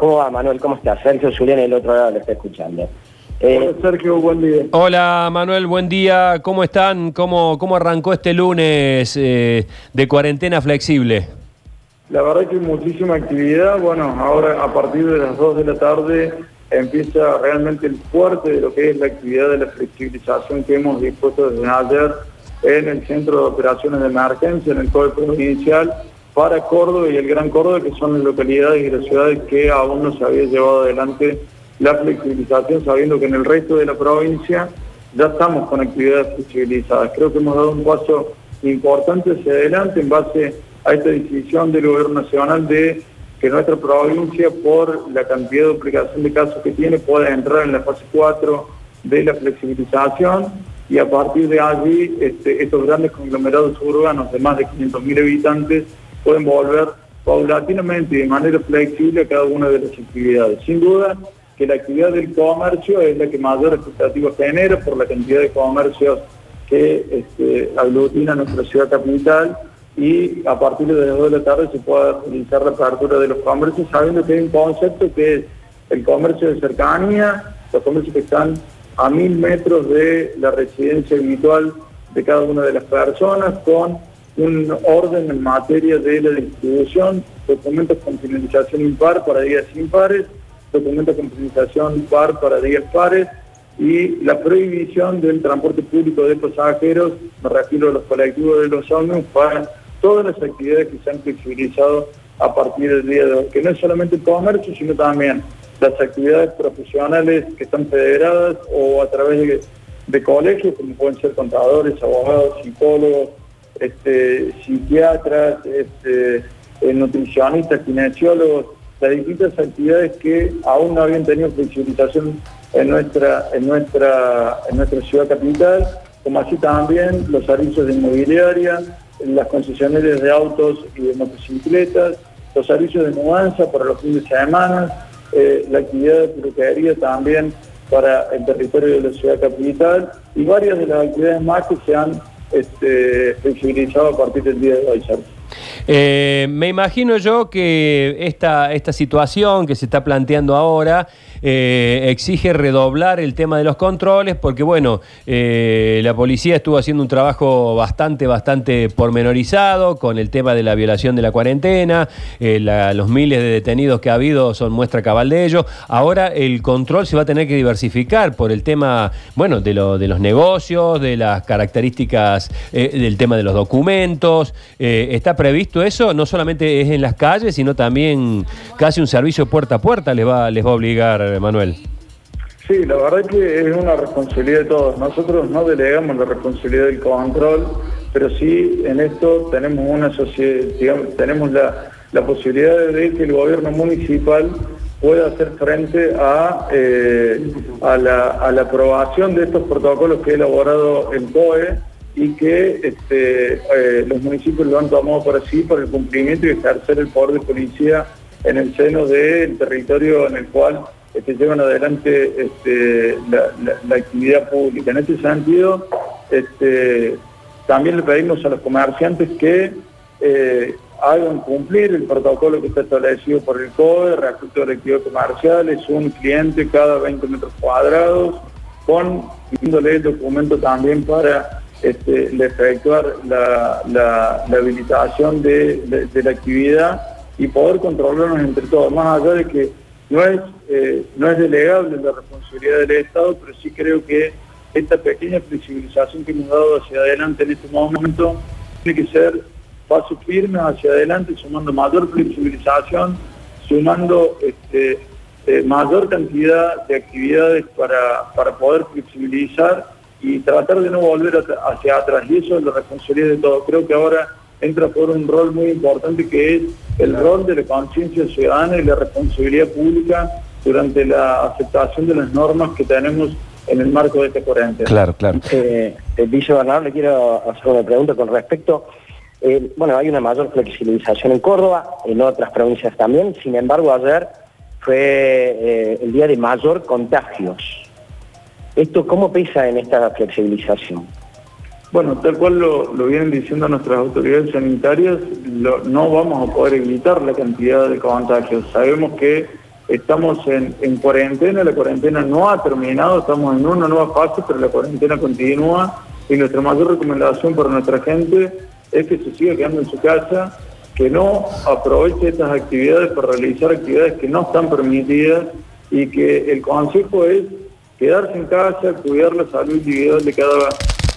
¿Cómo va, Manuel? ¿Cómo estás? Sergio Julián, el otro lado, lo está escuchando. Eh, Hola, Sergio, buen día. Hola, Manuel, buen día. ¿Cómo están? ¿Cómo, cómo arrancó este lunes eh, de cuarentena flexible? La verdad que muchísima actividad. Bueno, ahora a partir de las 2 de la tarde empieza realmente el fuerte de lo que es la actividad de la flexibilización que hemos dispuesto desde ayer en el Centro de Operaciones de Emergencia, en el COE Provincial, para Córdoba y el Gran Córdoba, que son las localidades y las ciudades que aún no se había llevado adelante la flexibilización, sabiendo que en el resto de la provincia ya estamos con actividades flexibilizadas. Creo que hemos dado un paso importante hacia adelante en base a esta decisión del Gobierno Nacional de que nuestra provincia, por la cantidad de duplicación de casos que tiene, pueda entrar en la fase 4 de la flexibilización y a partir de allí este, estos grandes conglomerados urbanos de más de 500.000 habitantes pueden volver paulatinamente y de manera flexible a cada una de las actividades. Sin duda que la actividad del comercio es la que mayor expectativa genera por la cantidad de comercios que este, aglutina nuestra ciudad capital y a partir de las 2 de la tarde se puede realizar la apertura de los comercios sabiendo que hay un concepto que es el comercio de cercanía, los comercios que están a mil metros de la residencia habitual de cada una de las personas con un orden en materia de la distribución, documentos con finalización impar para días impares, documentos con finalización par para días pares y la prohibición del transporte público de pasajeros, me refiero a los colectivos de los ómnibus, para todas las actividades que se han flexibilizado a partir del día de hoy, que no es solamente el comercio, sino también las actividades profesionales que están federadas o a través de, de colegios, como pueden ser contadores, abogados, psicólogos, este, psiquiatras, este, eh, nutricionistas, kinesiólogos, las distintas actividades que aún no habían tenido flexibilización en nuestra, en nuestra, en nuestra ciudad capital, como así también los servicios de inmobiliaria, las concesionarias de autos y de motocicletas, los servicios de mudanza para los fines de semana, eh, la actividad de peluquería también para el territorio de la ciudad capital y varias de las actividades más que se han este, flexibilizado a partir del día de hoy. Eh, me imagino yo que esta, esta situación que se está planteando ahora eh, exige redoblar el tema de los controles porque, bueno, eh, la policía estuvo haciendo un trabajo bastante, bastante pormenorizado con el tema de la violación de la cuarentena, los miles de detenidos que ha habido son muestra cabal de ello. Ahora el control se va a tener que diversificar por el tema, bueno, de, lo, de los negocios, de las características del tema de los documentos. está previsto eso? No solamente es en las calles, sino también casi un servicio puerta a puerta les va, les va a obligar, Manuel. Sí, la verdad es que es una responsabilidad de todos. Nosotros no delegamos la responsabilidad del control, pero sí en esto tenemos una sociedad, tenemos la, posibilidad de que el gobierno municipal pueda hacer frente a, eh, a, la, a la aprobación de estos protocolos que ha elaborado el COE y que este, eh, los municipios lo han tomado por así, por el cumplimiento y ejercer el poder de policía en el seno del territorio en el cual este, llevan adelante este, la, actividad pública. En ese sentido, este, también le pedimos a los comerciantes que eh, hagan cumplir el protocolo que está establecido por el COE respecto a la actividad comercial, es un cliente cada 20 metros cuadrados, con el documento también para este, de efectuar la, habilitación de, la actividad y poder controlarnos entre todos, más allá de que no es, eh, no es delegable la responsabilidad del Estado, pero sí creo que esta pequeña flexibilización que hemos dado hacia adelante en este momento tiene que ser paso firme hacia adelante, sumando mayor flexibilización, sumando este, eh, mayor cantidad de actividades para, para poder flexibilizar y tratar de no volver hacia atrás. Y eso es la responsabilidad de todos. Creo que ahora entra por un rol muy importante que es el rol de la conciencia ciudadana y la responsabilidad pública durante la aceptación de las normas que tenemos en el marco de este cuarentena. Claro, claro. Eh, eh Vice Bernardo, le quiero hacer una pregunta con respecto. Eh, bueno, hay una mayor flexibilización en Córdoba, en otras provincias también. Sin embargo, ayer fue eh, el día de mayor contagios. ¿Esto cómo pesa en esta flexibilización? Bueno, tal cual lo, vienen diciendo nuestras autoridades sanitarias, no vamos a poder evitar la cantidad de contagios. Sabemos que estamos en, en cuarentena, la cuarentena no ha terminado, estamos en una nueva fase, pero la cuarentena continúa y nuestra mayor recomendación para nuestra gente es que se siga quedando en su casa, que no aproveche estas actividades para realizar actividades que no están permitidas y que el consejo es quedarse en casa, cuidar la salud individual de cada,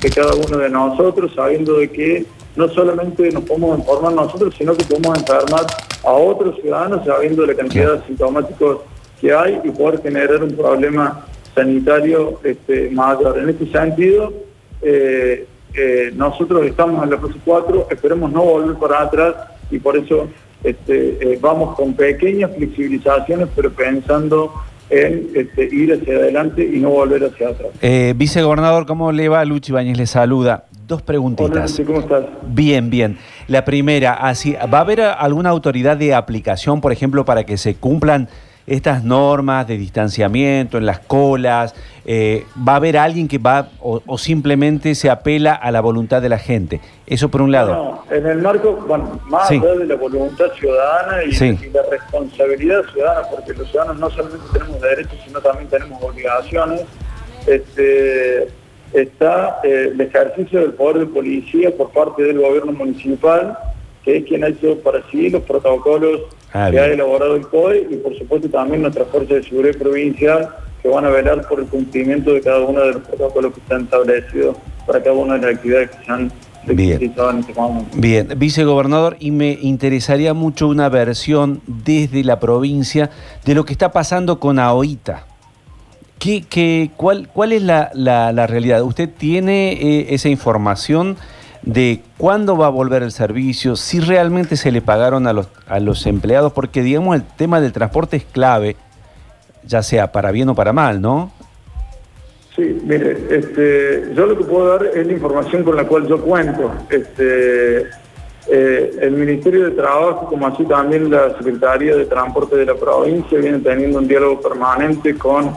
de cada uno de nosotros, sabiendo de que no solamente nos podemos informar nosotros, sino que podemos enfermar a otros ciudadanos sabiendo la cantidad de sintomáticos que hay y poder generar un problema sanitario este, mayor. En este sentido, eh, eh, nosotros estamos en la fase 4, esperemos no volver para atrás y por eso este, eh, vamos con pequeñas flexibilizaciones, pero pensando en este, ir hacia adelante y no volver hacia atrás. Eh, vicegobernador, ¿cómo le va? Luchi Bañez le saluda. Dos preguntitas. Hola, ¿cómo estás? Bien, bien. La primera, así, ¿va a haber alguna autoridad de aplicación, por ejemplo, para que se cumplan estas normas de distanciamiento en las colas? Eh, ¿Va a haber alguien que va o, simplemente se apela a la voluntad de la gente? Eso por un lado. No, en el marco, bueno, más allá de la voluntad ciudadana y, y, la responsabilidad ciudadana, porque los ciudadanos no solamente tenemos derechos, sino también tenemos obligaciones, este, está eh, el ejercicio del poder de policía por parte del gobierno municipal, que es quien ha hecho para sí los protocolos Ah, que ha elaborado el COE y por supuesto también nuestra Fuerza de Seguridad Provincial que van a velar por el cumplimiento de cada uno de los protocolos que están establecidos para cada una de las actividades que se han Bien. en este momento. Bien, vicegobernador, y me interesaría mucho una versión desde la provincia de lo que está pasando con AOITA. ¿Qué, qué, cuál, ¿Cuál es la, la, realidad? ¿Usted tiene eh, esa información? De cuándo va a volver el servicio, si realmente se le pagaron a los, a los empleados, porque digamos el tema del transporte es clave, ya sea para bien o para mal, ¿no? Sí, mire, este, yo lo que puedo dar es la información con la cual yo cuento. Este, eh, el Ministerio de Trabajo, como así también la Secretaría de Transporte de la provincia, viene teniendo un diálogo permanente con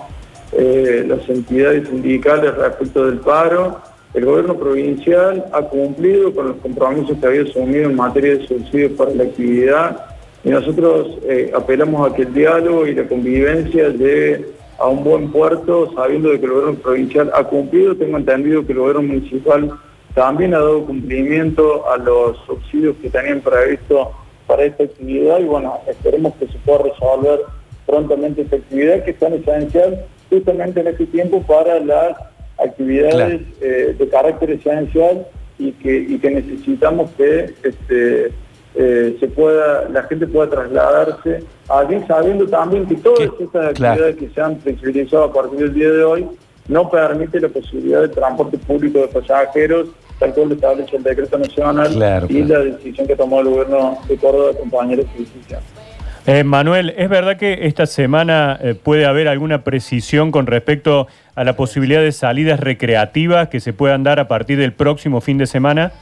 eh, las entidades sindicales respecto del paro el gobierno provincial ha cumplido con los compromisos que había asumido en materia de subsidios para la actividad y nosotros eh, apelamos a que el diálogo y la convivencia llegue a un buen puerto sabiendo de que el gobierno provincial ha cumplido. Tengo entendido que el gobierno municipal también ha dado cumplimiento a los subsidios que tenían previsto para esta actividad y bueno, esperemos que se pueda resolver prontamente esta actividad que es tan esencial justamente en este tiempo para las actividades eh, de carácter esencial y que, que necesitamos que este, eh, se pueda, la gente pueda trasladarse, allí sabiendo también que todas estas actividades que se han flexibilizado a partir del día de hoy no permite la posibilidad de transporte público de pasajeros, tal como lo establece el decreto nacional y la decisión que tomó el gobierno de Córdoba de decisión. Eh, Manuel, ¿es verdad que esta semana eh, puede haber alguna precisión con respecto a la posibilidad de salidas recreativas que se puedan dar a partir del próximo fin de semana?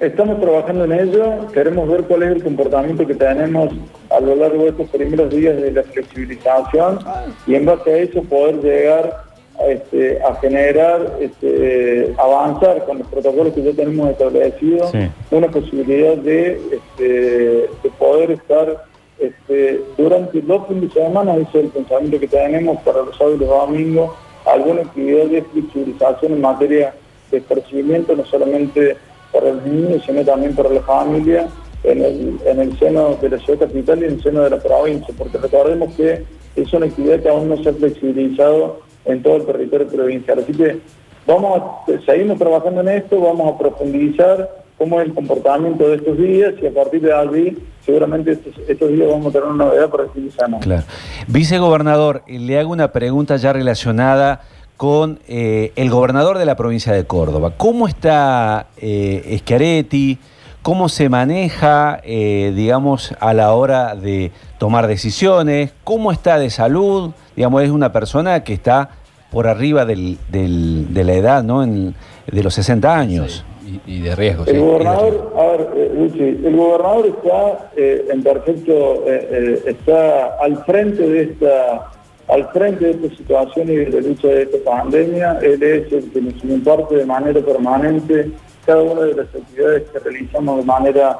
Estamos trabajando en ello, queremos ver cuál es el comportamiento que tenemos a lo largo de estos primeros días de la flexibilización y en base a eso poder llegar a, este, generar, este, avanzar con los protocolos que ya tenemos establecidos, una posibilidad de, este, de poder estar este, durante dos fines de semana, ese es el pensamiento que tenemos para los sábados y los domingos, alguna actividad de flexibilización en materia de esparcimiento, no solamente para los niños, sino también para la familia, en el, seno de la ciudad capital y en el seno de la provincia, porque recordemos que es una actividad que aún no se ha flexibilizado en todo el territorio provincial. Así que vamos a seguimos trabajando en esto, vamos a profundizar cómo es el comportamiento de estos días y a partir de allí seguramente estos, días vamos a tener una novedad para el fin de semana. Claro. Vicegobernador, le hago una pregunta ya relacionada con eh, el gobernador de la provincia de Córdoba. ¿Cómo está eh, Schiaretti? ¿Cómo se maneja, eh, digamos, a la hora de tomar decisiones? ¿Cómo está de salud? Digamos, es una persona que está por arriba del, de la edad, ¿no? En, de los 60 años y, de riesgo. El gobernador, a ver, eh, el gobernador está eh, en perfecto, eh, está al frente de esta al frente de esta situación y de la lucha de esta pandemia. Él es el que nos imparte de manera permanente cada una de las actividades que realizamos de manera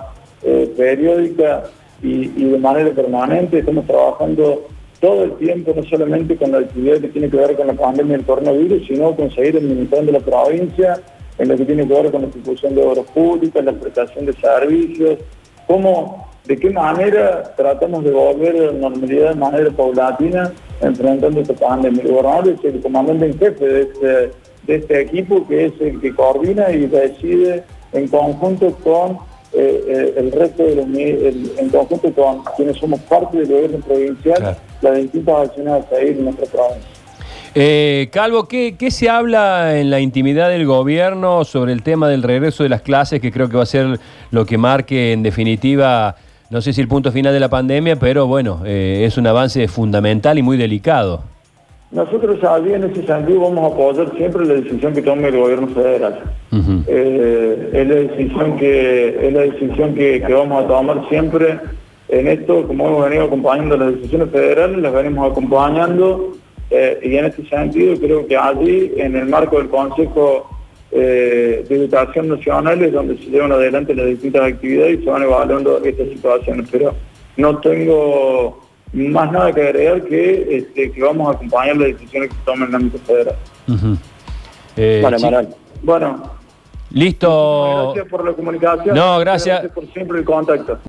periódica y, de manera permanente. Estamos trabajando todo el tiempo, no solamente con la actividad que tiene que ver con la pandemia del coronavirus, sino con seguir administrando la provincia en lo que tiene que ver con la ejecución de obras públicas, la prestación de servicios, cómo, de qué manera tratamos de volver a la normalidad de manera paulatina enfrentando esta pandemia. El gobernador es el comandante en jefe de este, de este equipo que es el que coordina y decide en conjunto con eh, eh, el resto de los en conjunto con quienes somos parte del gobierno provincial, las distintas acciones a seguir en nuestra provincia. Eh, Calvo, ¿qué, ¿qué, se habla en la intimidad del gobierno sobre el tema del regreso de las clases, que creo que va a ser lo que marque en definitiva, no sé si el punto final de la pandemia, pero bueno, eh, es un avance fundamental y muy delicado? Nosotros allí en ese sentido vamos a apoyar siempre la decisión que tome el gobierno federal. eh, es la decisión que es la decisión que, que, vamos a tomar siempre en esto, como hemos venido acompañando las decisiones federales, las venimos acompañando eh, y en este sentido creo que allí, en el marco del Consejo eh, de Educación Nacional, es donde se llevan adelante las distintas actividades y se van evaluando estas situaciones. Pero no tengo más nada que agregar que, este, que vamos a acompañar las decisiones que tomen en el ámbito federal. Eh, sí. Manuel. Bueno, Listo. gracias por la comunicación. No, gracias. Gracias por siempre el contacto.